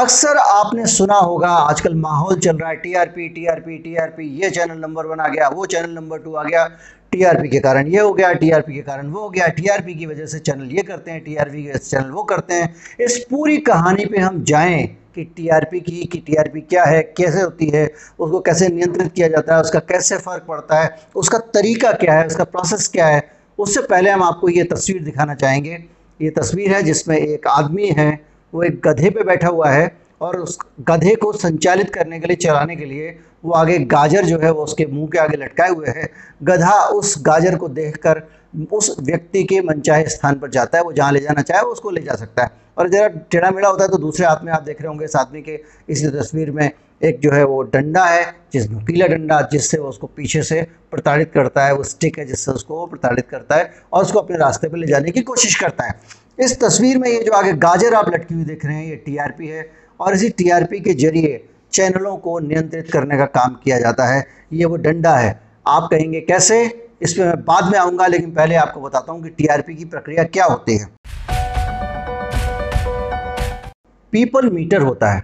अक्सर आपने सुना होगा, आजकल माहौल चल रहा है। टीआरपी टीआरपी टीआरपी ये चैनल नंबर वन आ गया, वो चैनल नंबर टू आ गया टीआरपी के कारण ये हो गया टीआरपी के कारण वो हो गया टीआरपी की वजह से चैनल ये करते हैं टीआरपी के चैनल वो करते हैं। इस पूरी कहानी पे हम जाएँ कि टीआरपी की, कि टीआरपी क्या है, कैसे होती है, उसको कैसे नियंत्रित किया जाता है, उसका कैसे फ़र्क पड़ता है, उसका तरीका क्या है, उसका प्रोसेस क्या है, उससे पहले हम आपको ये तस्वीर दिखाना चाहेंगे। ये तस्वीर है जिसमें एक आदमी है वो एक गधे पे बैठा हुआ है और उस गधे को संचालित करने के लिए, चलाने के लिए वो आगे गाजर जो है वो उसके मुँह के आगे लटकाए हुए है। गधा उस गाजर को देखकर उस व्यक्ति के मनचाहे स्थान पर जाता है। वो जहाँ ले जाना चाहे वो उसको ले जा सकता है। और ज़रा टेढ़ा मेढ़ा होता है तो दूसरे हाथ में आप देख रहे होंगे इस आदमी के। इस तस्वीर में एक जो है वो डंडा है जिस नुकीला डंडा, जिससे वो उसको पीछे से प्रताड़ित करता है। वो स्टिक है जिससे उसको प्रताड़ित करता है और उसको अपने रास्ते पर ले जाने की कोशिश करता है। इस तस्वीर में ये जो आगे गाजर आप लटकी हुई देख रहे हैं, ये टीआरपी है और इसी टीआरपी के ज़रिए चैनलों को नियंत्रित करने का काम किया जाता है। ये वो डंडा है। आप कहेंगे कैसे? इस पर मैं बाद में आऊँगा, लेकिन पहले आपको बताता हूँ कि टीआरपी की प्रक्रिया क्या होती है। पीपल मीटर होता है।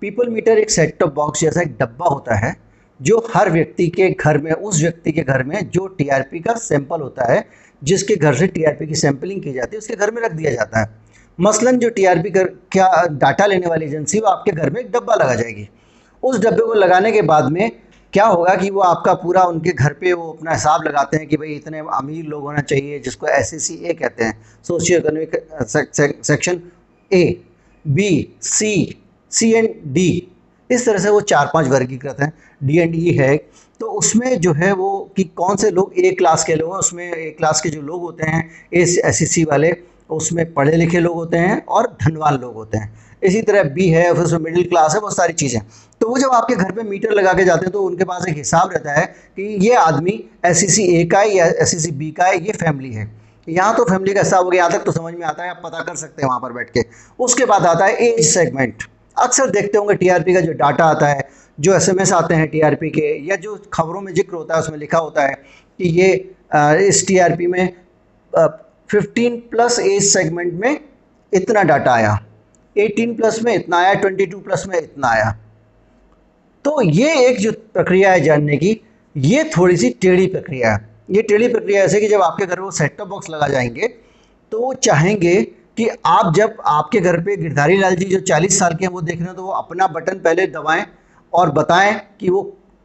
पीपल मीटर एक सेट टॉप बॉक्स जैसा एक डब्बा होता है, जो हर व्यक्ति के घर में, उस व्यक्ति के घर में जो टीआरपी का सैंपल होता है जिसके घर से टीआरपी की सैंपलिंग की जाती है, उसके घर में रख दिया जाता है। मसलन जो टीआरपी कर, क्या डाटा लेने वाली एजेंसी वो आपके घर में एक डब्बा लगा जाएगी। उस डब्बे को लगाने के बाद में क्या होगा कि वो आपका पूरा उनके घर पे वो अपना हिसाब लगाते हैं कि भाई इतने अमीर लोग होना चाहिए, जिसको एस ए कहते हैं socio economic section A B C C and D इस तरह से वो चार पाँच वर्गीकृत हैं। डी एंड ई है तो उसमें जो है वो कि कौन से लोग ए क्लास के लोग हैं, उसमें ए क्लास के जो लोग होते हैं एस एस वाले, उसमें पढ़े लिखे लोग होते हैं और धनवान लोग होते हैं। इसी तरह बी है, फिर उसमें मिडिल क्लास है बहुत सारी चीज़ें। तो वो जब आपके घर पे मीटर लगा के जाते हैं तो उनके पास एक हिसाब रहता है कि ये आदमी एस सी ए का है या एस सी बी का है, ये फैमिली है। यहाँ तो फैमिली का हिसाब हो गया, यहाँ तक तो समझ में आता है, आप पता कर सकते हैं वहाँ पर बैठ के। उसके बाद आता है एज सेगमेंट अक्सर देखते होंगे टीआरपी का जो डाटा आता है, जो एसएमएस आते हैं टीआरपी के, या जो खबरों में ज़िक्र होता है, उसमें लिखा होता है कि ये इस टीआरपी में फिफ्टीन प्लस एज सेगमेंट में इतना डाटा आया। एटीन प्लस में इतना आया ट्वेंटी टू प्लस में इतना आया। तो ये एक जो प्रक्रिया है जानने की, ये थोड़ी सी टेढ़ी प्रक्रिया है। ये टेढ़ी प्रक्रिया ऐसे कि जब आपके घर वो सेट टॉप बॉक्स लगा जाएँगे तो वो चाहेंगे कि आप जब आपके घर पे गिरधारी लाल जी जो 40 साल के हैं, वो देख रहे हैं तो वो अपना बटन पहले दबाएँ और बताएँ कि वो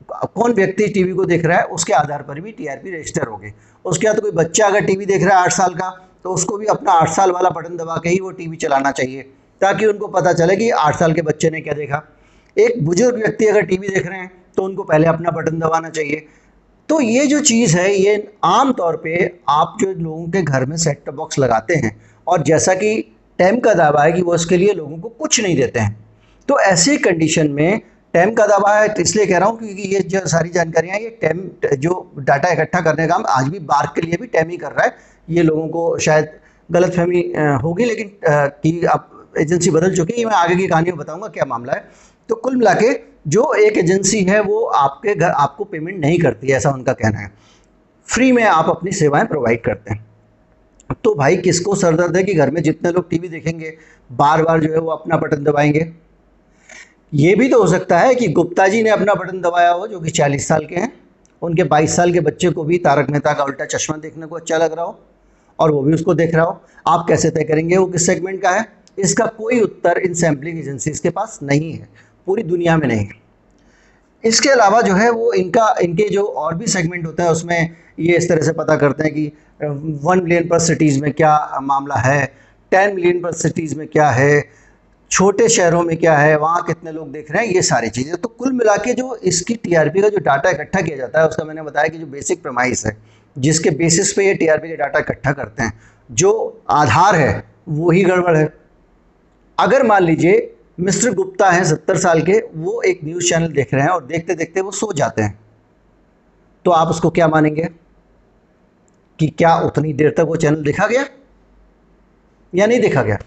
कौन व्यक्ति टीवी को देख रहा है, उसके आधार पर भी टीआरपी रजिस्टर होगी उसके बाद तो कोई बच्चा अगर टीवी देख रहा है आठ साल का तो उसको भी अपना आठ साल वाला बटन दबा के ही वो टीवी चलाना चाहिए, ताकि उनको पता चले कि आठ साल के बच्चे ने क्या देखा। एक बुज़ुर्ग व्यक्ति अगर टीवी देख रहे हैं तो उनको पहले अपना बटन दबाना चाहिए। तो ये जो चीज़ है, ये आम तौर पे आप जो लोगों के घर में सेट टॉप बॉक्स लगाते हैं और जैसा कि टैम का दावा है कि वो उसके लिए लोगों को कुछ नहीं देते हैं। तो ऐसी कंडीशन में टैम का दावा है इसलिए कह रहा हूँ क्योंकि ये जो सारी जानकारियाँ ये टैम, जो डाटा इकट्ठा करने का काम आज भी बार्क के लिए भी टैम ही कर रहा है। ये लोगों को शायद गलत फहमी होगी, लेकिन कि अब एजेंसी बदल चुकी है। मैं आगे की कहानी में बताऊँगा क्या मामला है। तो कुल मिला के जो एक एजेंसी है, वो आपके घर, आपको पेमेंट नहीं करती, ऐसा उनका कहना है। फ्री में आप अपनी सेवाएँ प्रोवाइड करते हैं। तो भाई किसको सरदर्द है कि घर में जितने लोग टीवी देखेंगे बार बार जो है वो अपना बटन दबाएँगे? ये भी तो हो सकता है कि गुप्ता जी ने अपना बटन दबाया हो, जो कि 40 साल के हैं, उनके 22 साल के बच्चे को भी तारक मेहता का उल्टा चश्मा देखने को अच्छा लग रहा हो, और वो भी उसको देख रहा हो। आप कैसे तय करेंगे वो किस सेगमेंट का है? इसका कोई उत्तर इन सैम्पलिंग एजेंसीज के पास नहीं है, पूरी दुनिया में नहीं। इसके अलावा जो है वो इनका, इनके जो और भी सेगमेंट होता है, उसमें ये इस तरह से पता करते हैं कि वन मिलियन पर सिटीज़ में क्या मामला है? टेन मिलियन पर सिटीज़ में क्या है? छोटे शहरों में क्या है? वहाँ कितने लोग देख रहे हैं? ये सारी चीज़ें। तो कुल मिला के जो इसकी टीआरपी का जो डाटा इकट्ठा किया जाता है, उसका मैंने बताया कि जो बेसिक प्रमाइस है, जिसके बेसिस पे ये टीआरपी का डाटा इकट्ठा करते हैं, जो आधार है, वो ही गड़बड़ है। अगर मान लीजिए, मिस्टर गुप्ता हैं सत्तर साल के, वो एक न्यूज़ चैनल देख रहे हैं और देखते देखते वो सो जाते हैं। तो आप उसको क्या मानेंगे? कि क्या उतनी देर तक वो चैनल देखा गया या नहीं देखा गया?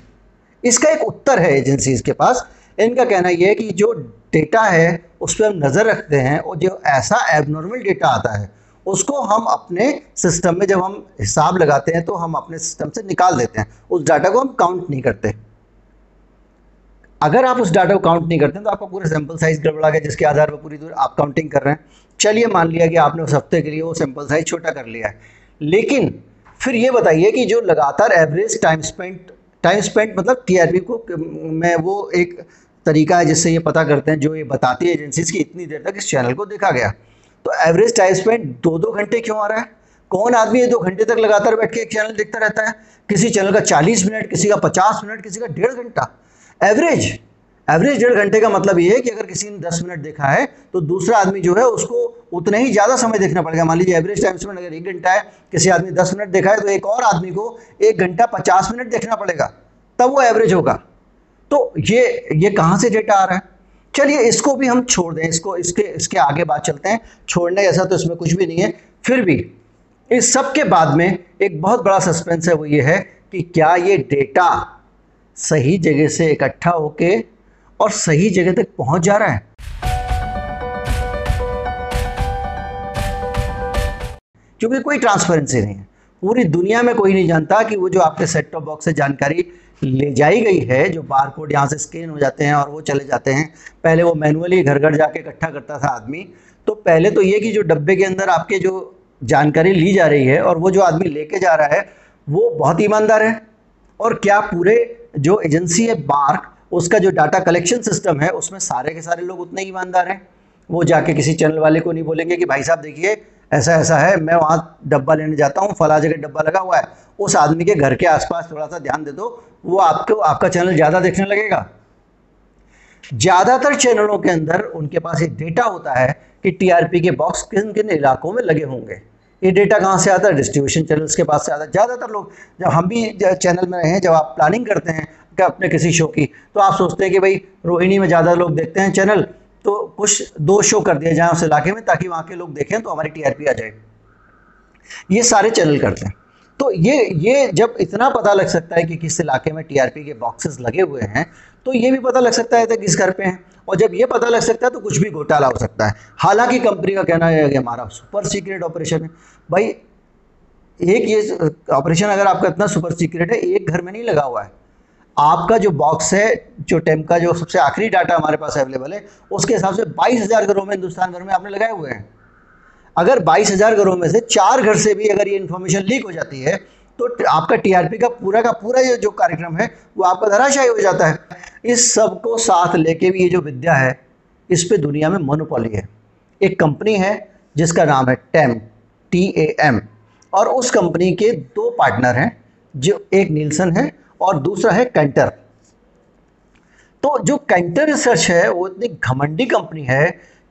इसका एक उत्तर है एजेंसीज के पास। इनका कहना यह है कि जो डेटा है, उस पर हम नज़र रखते हैं और जो ऐसा एबनॉर्मल डेटा आता है, उसको हम अपने सिस्टम में जब हम हिसाब लगाते हैं तो हम अपने सिस्टम से निकाल देते हैं। उस डाटा को हम काउंट नहीं करते। अगर आप उस डाटा को काउंट नहीं करते तो आपका पूरा सैंपल साइज़ गड़बड़ा गया, जिसके आधार पर पूरी दूर आप काउंटिंग कर रहे हैं। चलिए, मान लिया कि आपने उस हफ़्ते के लिए वो सैंपल साइज़ छोटा कर लिया है। लेकिन फिर ये बताइए कि जो लगातार average time spend time spend मतलब टीआरपी को मैं वो एक तरीका है जिससे ये पता करते हैं, जो ये बताती है एजेंसीज की इतनी देर तक इस चैनल को देखा गया। तो एवरेज टाइम स्पेंड दो दो घंटे क्यों आ रहा है? कौन आदमी ये दो घंटे तक लगातार बैठ के एक चैनल देखता रहता है? किसी चैनल का चालीस मिनट किसी का पचास मिनट किसी का डेढ़ घंटा। एवरेज एवरेज डेढ़ घंटे का मतलब ये है कि अगर किसी ने दस मिनट देखा है तो दूसरा आदमी जो है उसको उतना ही ज़्यादा समय देखना पड़ेगा। मान लीजिए एवरेज टाइम स्पेंड अगर एक घंटा है, किसी आदमी दस मिनट देखा है तो एक और आदमी को एक घंटा पचास मिनट देखना पड़ेगा। तब वो एवरेज होगा। तो ये ये कहाँ से डेटा आ रहा है? चलिए इसको भी हम छोड़ दें। इसको, इसके इसके आगे बात चलते हैं। छोड़ने ऐसा तो इसमें कुछ भी नहीं है। फिर भी इस सब के बाद में एक बहुत बड़ा सस्पेंस है, वो ये है कि क्या ये डेटा सही जगह से इकट्ठा होके और सही जगह तक पहुँच जा रहा है। क्योंकि कोई ट्रांसपेरेंसी नहीं है। पूरी दुनिया में कोई नहीं जानता कि वो जो आपके सेट टॉप बॉक्स से जानकारी ले जाई गई है, जो बार कोड यहाँ से स्कैन हो जाते हैं और वो चले जाते हैं। पहले वो मैनुअली घर घर जाके इकट्ठा करता था आदमी। तो पहले तो ये कि जो डब्बे के अंदर आपके जो जानकारी ली जा रही है और वो जो आदमी लेके जा रहा है, वो बहुत ईमानदार है। और क्या पूरे जो एजेंसी है बार्क उसका जो डाटा कलेक्शन सिस्टम है, उसमें सारे के सारे लोग उतने ईमानदार हैं। वो जाके किसी चैनल वाले को नहीं बोलेंगे कि भाई साहब देखिए, ऐसा ऐसा है, मैं वहाँ डब्बा लेने जाता हूँ, फला जगह डब्बा लगा हुआ है। उस आदमी के घर के आसपास थोड़ा सा ध्यान दे दो, वो आपको, आपका चैनल ज़्यादा देखने लगेगा। ज़्यादातर चैनलों के अंदर उनके पास एक डेटा होता है कि टीआरपी के बॉक्स किन किन इलाकों में लगे होंगे। ये डेटा कहाँ से आता है? डिस्ट्रीब्यूशन चैनल्स के पास से आता है। ज़्यादातर लोग, जब हम भी चैनल में रहे हैं, जब आप प्लानिंग करते हैं अपने किसी शो की। तो आप सोचते हैं कि भाई, रोहिणी में ज़्यादा लोग देखते हैं चैनल तो कुछ दो शो कर दिया जाए उस इलाके में ताकि वहाँ के लोग देखें तो हमारी टीआरपी आ जाए। ये सारे चैनल करते हैं। तो ये ये जब इतना पता लग सकता है कि किस इलाके में टीआरपी के बॉक्सेस लगे हुए हैं तो ये भी पता लग सकता है किस घर पे हैं। और जब ये पता लग सकता है तो कुछ भी घोटाला हो सकता है। हालाँकि कंपनी का कहना है कि हमारा सुपर सीक्रेट ऑपरेशन है। भाई, एक ये ऑपरेशन अगर आपका इतना सुपर सीक्रेट है, एक घर में नहीं लगा हुआ है आपका जो बॉक्स है, जो टेम का जो सबसे आखिरी डाटा हमारे पास अवेलेबल है, उसके हिसाब से बाईस हज़ार घरों में हिंदुस्तान भर में आपने लगाए हुए हैं। अगर बाईस हज़ार घरों में से चार घर से भी अगर ये इन्फॉर्मेशन लीक हो जाती है तो आपका टीआरपी का पूरा का पूरा ये जो कार्यक्रम है, वो आपका धराशायी हो जाता है। इस सबको साथ लेके भी ये जो विद्या है, इस पे दुनिया में मोनोपॉली है। एक कंपनी है, जिसका नाम है टेम टी ए एम और उस कंपनी के दो पार्टनर हैं, जो एक नीलसन है और दूसरा है कैंटर। तो जो कैंटर रिसर्च है, वो इतनी घमंडी कंपनी है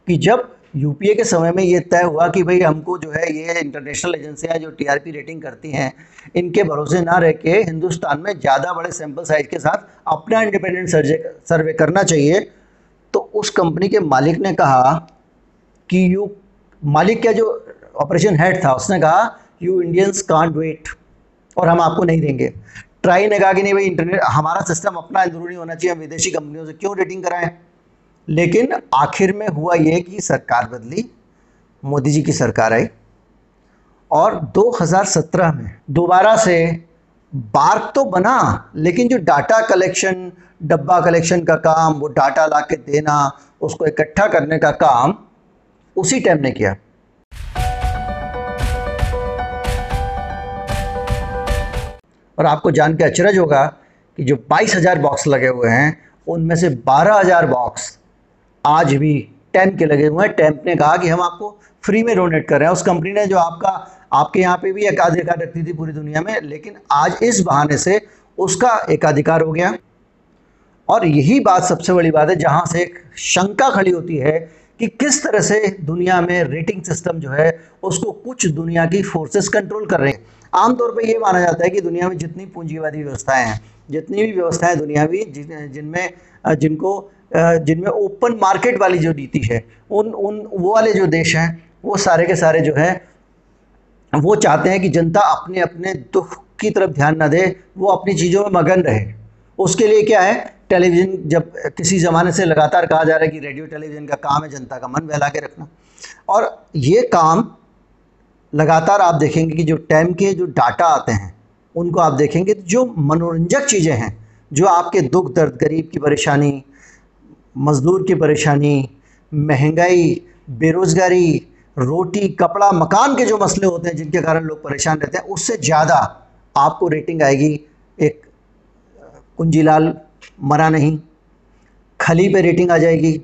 कि जब यूपीए के समय में ये तय हुआ कि भाई हमको जो है ये इंटरनेशनल एजेंसियाँ जो टीआरपी रेटिंग करती हैं, इनके भरोसे ना रह के हिंदुस्तान में ज़्यादा बड़े सैंपल साइज़ के साथ अपना इंडिपेंडेंट सर्वे सर्वे करना चाहिए। तो उस कंपनी के मालिक ने कहा कि यू, मालिक का जो ऑपरेशन हेड था, उसने कहा यू इंडियंस कांट वेट और हम आपको नहीं देंगे। ट्राई ने कहा कि नहीं भाई इंटरनेट हमारा सिस्टम अपना अंदरूनी होना चाहिए, हम विदेशी कंपनियों से क्यों रेटिंग कराएँ? लेकिन आखिर में हुआ ये कि सरकार बदली, मोदी जी की सरकार आई, और 2017 में दोबारा से बार्क तो बना, लेकिन जो डाटा कलेक्शन डब्बा कलेक्शन का काम, वो डाटा ला के देना, उसको इकट्ठा करने का काम, उसी टाइम ने किया। और आपको जान के अचरज होगा कि जो बाईस हज़ार बॉक्स लगे हुए हैं, उनमें से बारह हज़ार बॉक्स आज भी टैंप के लगे हुए हैं। टैंप ने कहा कि हम आपको फ्री में डोनेट कर रहे हैं। उस कंपनी ने जो आपका, आपके यहाँ पे भी एकाधिकार रखती थी पूरी दुनिया में, लेकिन आज इस बहाने से उसका एकाधिकार हो गया। और यही बात सबसे बड़ी बात है, जहाँ से एक शंका खड़ी होती है कि किस तरह से दुनिया में रेटिंग सिस्टम जो है, उसको कुछ दुनिया की फोर्सेस कंट्रोल कर रहे हैं। आमतौर पर यह माना जाता है कि दुनिया में जितनी पूंजीवादी व्यवस्थाएँ हैं, जितनी भी व्यवस्थाएँ दुनियावी जिनमें, जिनको, जिनमें ओपन मार्केट वाली जो नीति है, उन उन, वो वाले जो देश हैं, वो सारे के सारे जो है, वो चाहते हैं कि जनता अपने अपने दुख की तरफ़ ध्यान ना दे, वो अपनी चीज़ों में मगन रहे। उसके लिए क्या है, टेलीविज़न जब किसी ज़माने से लगातार कहा जा रहा है कि रेडियो, टेलीविज़न का काम है जनता का मन बहला के रखना। और ये काम लगातार आप देखेंगे कि जो टाइम के जो डाटा आते हैं, उनको आप देखेंगे तो जो मनोरंजक चीज़ें हैं, जो आपके दुख दर्द, गरीब की परेशानी, मज़दूर की परेशानी, महँगाई, बेरोज़गारी, रोटी, कपड़ा, मकान के जो मसले होते हैं, जिनके कारण लोग परेशान रहते हैं, उससे ज़्यादा आपको रेटिंग आएगी। एक, कुंजीलाल मरा नहीं, खली पे रेटिंग आ जाएगी।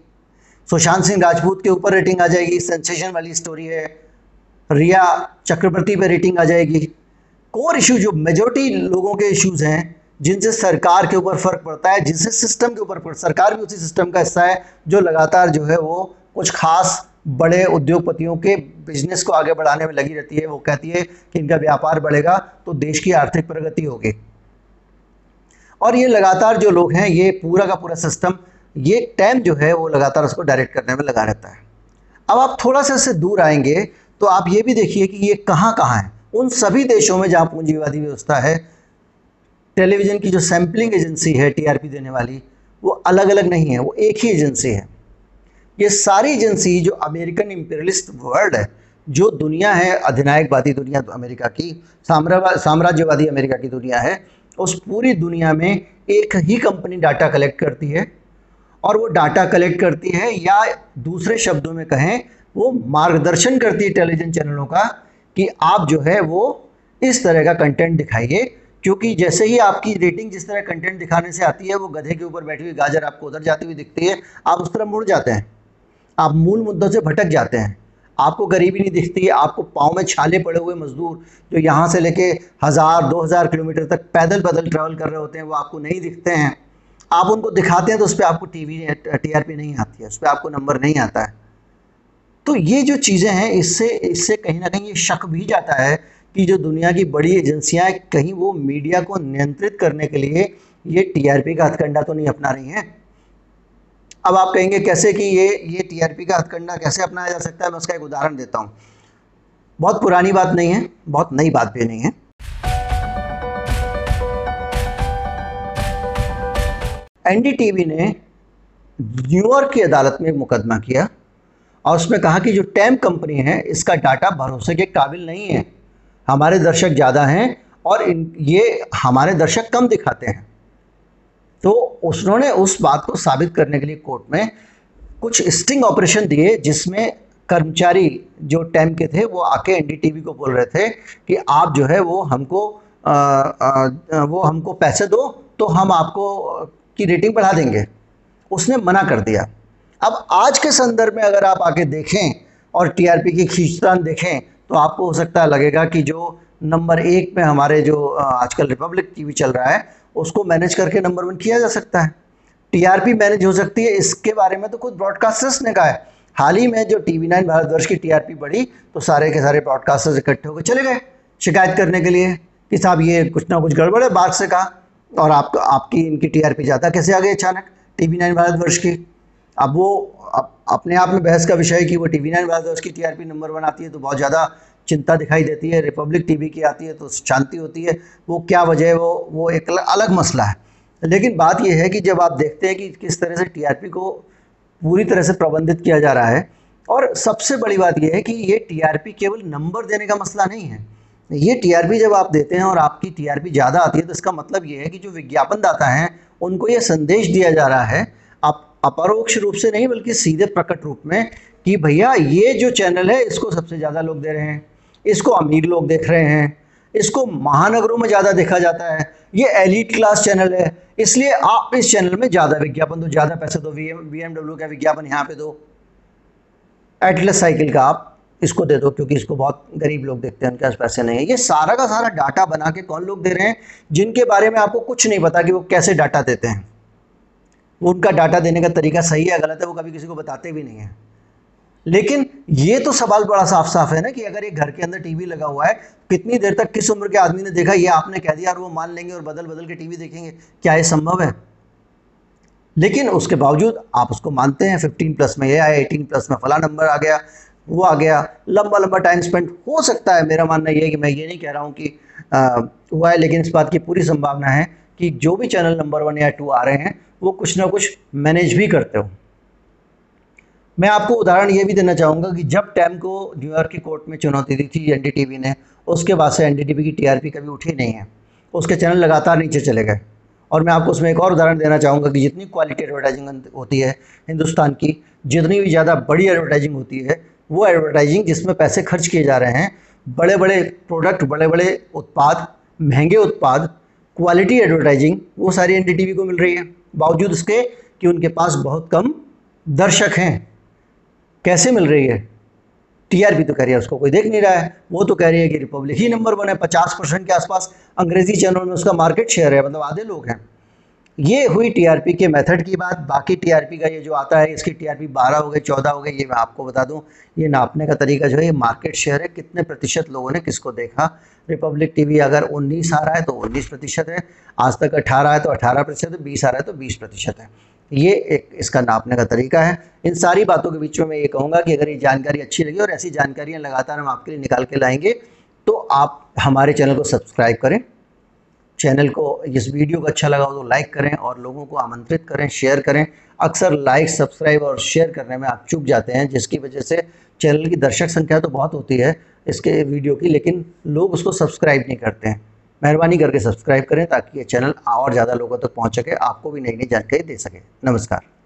सुशांत सिंह राजपूत के ऊपर रेटिंग आ जाएगी। सेंसेशन वाली स्टोरी है। रिया चक्रवर्ती पे रेटिंग आ जाएगी। कोर इशू जो मेजोरिटी लोगों के इश्यूज़ हैं, जिनसे सरकार के ऊपर फ़र्क पड़ता है, जिनसे सिस्टम के ऊपर सरकार भी उसी सिस्टम का हिस्सा है, जो लगातार जो है वो कुछ खास बड़े उद्योगपतियों के बिज़नेस को आगे बढ़ाने में लगी रहती है। वो कहती है कि इनका व्यापार बढ़ेगा तो देश की आर्थिक प्रगति होगी। और ये लगातार जो लोग हैं, ये पूरा का पूरा सिस्टम ये टाइम जो है वो लगातार उसको डायरेक्ट करने में लगा रहता है। अब आप थोड़ा सा इससे दूर आएँगे तो आप ये भी देखिए कि ये कहाँ कहाँ है। उन सभी देशों में जहाँ पूंजीवादी व्यवस्था है, टेलीविज़न की जो सैम्पलिंग एजेंसी है टीआरपी देने वाली, वो अलग अलग नहीं है, वो एक ही एजेंसी है। ये सारी एजेंसी जो अमेरिकन इम्पेरियलिस्ट वर्ल्ड है, जो दुनिया है, अधिनायकवादी दुनिया अमेरिका की साम्राज्यवादी अमेरिका की दुनिया है, उस पूरी दुनिया में एक ही कंपनी डाटा कलेक्ट करती है, और वो डाटा कलेक्ट करती है या दूसरे शब्दों में कहें वो मार्गदर्शन करती है टेलीविज़न चैनलों का कि आप जो है वो इस तरह का कंटेंट दिखाइए, क्योंकि जैसे ही आपकी रेटिंग जिस तरह कंटेंट दिखाने से आती है, वो गधे के ऊपर बैठी हुई गाजर आपको उधर जाती हुई दिखती है, आप उस तरह मुड़ जाते हैं। आप मूल मुद्दों से भटक जाते हैं। आपको गरीबी नहीं दिखती है आपको पाँव में छाले पड़े हुए मजदूर जो यहाँ से लेके हज़ार, दो हज़ार किलोमीटर तक पैदल पैदल ट्रैवल कर रहे होते हैं, वो आपको नहीं दिखते हैं। आप उनको दिखाते हैं तो उस पर आपको T V T R P नहीं आती है, उस पर आपको नंबर नहीं आता है। तो ये जो चीज़ें हैं, इससे इससे कहीं ना कहीं ये शक भी जाता है कि जो दुनिया की बड़ी एजेंसियाँ कहीं वो मीडिया को नियंत्रित करने के लिए ये टीआरपी का हथकंडा तो नहीं अपना रही हैं। अब आप कहेंगे कैसे कि ये ये टीआरपी का हथकंडा कैसे अपनाया जा सकता है, मैं उसका एक उदाहरण देता हूँ। बहुत पुरानी बात नहीं है, बहुत नई बात भी नहीं है। एनडीटीवी ने न्यूयॉर्क की अदालत में मुकदमा किया। और उसमें कहा कि जो टैम कंपनी है इसका डाटा भरोसे के काबिल नहीं है। हमारे दर्शक ज़्यादा हैं और इन ये हमारे दर्शक कम दिखाते हैं। तो उन्होंने उस बात को साबित करने के लिए कोर्ट में कुछ स्टिंग ऑपरेशन दिए जिसमें कर्मचारी जो टैम के थे वो आके एनडीटीवी को बोल रहे थे कि आप जो है वो हमको आ, आ, वो हमको पैसे दो तो हम आपको की रेटिंग बढ़ा देंगे। उसने मना कर दिया। अब आज के संदर्भ में अगर आप आके देखें और टीआरपी की खींचतान देखें तो आपको हो सकता है लगेगा कि जो नंबर एक में हमारे जो आजकल रिपब्लिक टीवी चल रहा है, उसको मैनेज करके नंबर वन किया जा सकता है। टीआरपी मैनेज हो सकती है, इसके बारे में तो खुद ब्रॉडकास्टर्स ने कहा है। हाल ही में जो टीवी नाइन भारतवर्ष की टीआरपी बढ़ी तो सारे के सारे ब्रॉडकास्टर्स इकट्ठे होकर चले गए, शिकायत करने के लिए कि साहब ये कुछ ना कुछ गड़बड़ है बात से कहा, और आप, आपकी इनकी टीआरपी ज़्यादा कैसे आ गई अचानक टीवी नाइन भारतवर्ष की? अब वो अब अपने आप में बहस का विषय है कि वो टी वी नाइन भारतवर्ष की टीआरपी नंबर वन आती है तो बहुत ज़्यादा चिंता दिखाई देती है। रिपब्लिक टीवी की आती है तो शांति होती है। वो क्या वजह है, वो वो एक अलग मसला है। लेकिन बात यह है कि जब आप देखते हैं कि किस तरह से टीआरपी को पूरी तरह से प्रबंधित किया जा रहा है, और सबसे बड़ी बात यह है कि ये टीआरपी केवल नंबर देने का मसला नहीं है। ये टीआरपी जब आप देते हैं और आपकी टीआरपी ज़्यादा आती है तो इसका मतलब ये है कि जो विज्ञापनदाता हैं, उनको ये संदेश दिया जा रहा है, आप अपरोक्ष रूप से नहीं, बल्कि सीधे प्रकट रूप में कि भैया, ये जो चैनल है, इसको सबसे ज़्यादा लोग दे रहे हैं, इसको अमीर लोग देख रहे हैं, इसको महानगरों में ज़्यादा देखा जाता है, ये एलिट क्लास चैनल है, इसलिए आप इस चैनल में ज़्यादा विज्ञापन दो, ज़्यादा पैसे दो वी एम का विज्ञापन यहाँ पे दो। एटलस साइकिल का आप इसको दे दो, क्योंकि इसको बहुत गरीब लोग देखते हैं, उनके पास पैसे नहीं है। ये सारा का सारा डाटा बना के कौन लोग दे रहे हैं, जिनके बारे में आपको कुछ नहीं पता कि वो कैसे डाटा देते हैं। उनका डाटा देने का तरीका सही है गलत है वो कभी किसी को बताते भी नहीं है। लेकिन ये तो सवाल बड़ा साफ़ साफ़ है ना कि अगर एक घर के अंदर टीवी लगा हुआ है कितनी देर तक किस उम्र के आदमी ने देखा ये आपने कह दिया और वो मान लेंगे और बदल बदल के टीवी देखेंगे क्या ये संभव है? लेकिन उसके बावजूद आप उसको मानते हैं 15 प्लस में ये आया 18 प्लस में फला नंबर आ गया वो आ गया लंबा लंबा टाइम स्पेंड हो सकता है मेरा मानना ये है कि मैं ये नहीं कह रहा हूँ कि आ, हुआ है लेकिन इस बात की पूरी संभावना है कि जो भी चैनल नंबर वन या टू आ रहे हैं, वो कुछ ना कुछ मैनेज भी करते हो। मैं आपको उदाहरण ये भी देना चाहूँगा कि जब टैम को न्यूयॉर्क की कोर्ट में चुनौती दी थी एनडीटीवी ने, उसके बाद से एनडीटीवी की टीआरपी कभी उठी नहीं है। उसके चैनल लगातार नीचे चले गए। और मैं आपको उसमें एक और उदाहरण देना चाहूँगा कि जितनी क्वालिटी एडवर्टाइजिंग होती है हिंदुस्तान की, जितनी भी ज़्यादा बड़ी एडवर्टाइजिंग होती है, वो एडवर्टाइजिंग जिसमें पैसे खर्च किए जा रहे हैं बड़े बड़े प्रोडक्ट बड़े बड़े उत्पाद, महँगे उत्पाद क्वालिटी एडवर्टाइजिंग वो सारी एन को मिल रही है। बावजूद उसके कि उनके पास बहुत कम दर्शक हैं। कैसे मिल रही है? टीआरपी तो कह रही है, उसको कोई देख नहीं रहा है। वो तो कह रही है कि रिपब्लिक ही नंबर वन है, पचास परसेंट के आसपास अंग्रेज़ी चैनल में उसका मार्केट शेयर है। मतलब आधे लोग हैं। ये हुई टीआरपी के मेथड की बात। बाकी टीआरपी का ये जो आता है, इसकी टीआरपी 12 हो गए 14 हो गए ये मैं आपको बता दूँ। ये नापने का तरीका जो है, ये मार्केट शेयर है। कितने प्रतिशत लोगों ने किसको देखा? रिपब्लिक टीवी अगर 19 आ रहा है तो 19 प्रतिशत है। आज तक 18 है तो 18 प्रतिशत है, बीस आ रहा है तो 20 प्रतिशत है। ये एक इसका नापने का तरीका है। इन सारी बातों के बीच में मैं ये कहूँगा कि अगर ये जानकारी अच्छी लगी और ऐसी जानकारियाँ लगातार हम आपके लिए निकाल के लाएँगे तो आप हमारे चैनल को सब्सक्राइब करें। चैनल को, इस वीडियो को अच्छा लगा हो तो लाइक करें और लोगों को आमंत्रित करें, शेयर करें। अक्सर लाइक, सब्सक्राइब और शेयर करने में आप चुप जाते हैं, जिसकी वजह से चैनल की दर्शक संख्या तो बहुत होती है इसके वीडियो की, लेकिन लोग उसको सब्सक्राइब नहीं करते हैं। मेहरबानी करके सब्सक्राइब करें ताकि ये चैनल और ज़्यादा लोगों तक पहुँच सके, आपको भी नई नई जानकारी दे सके। नमस्कार।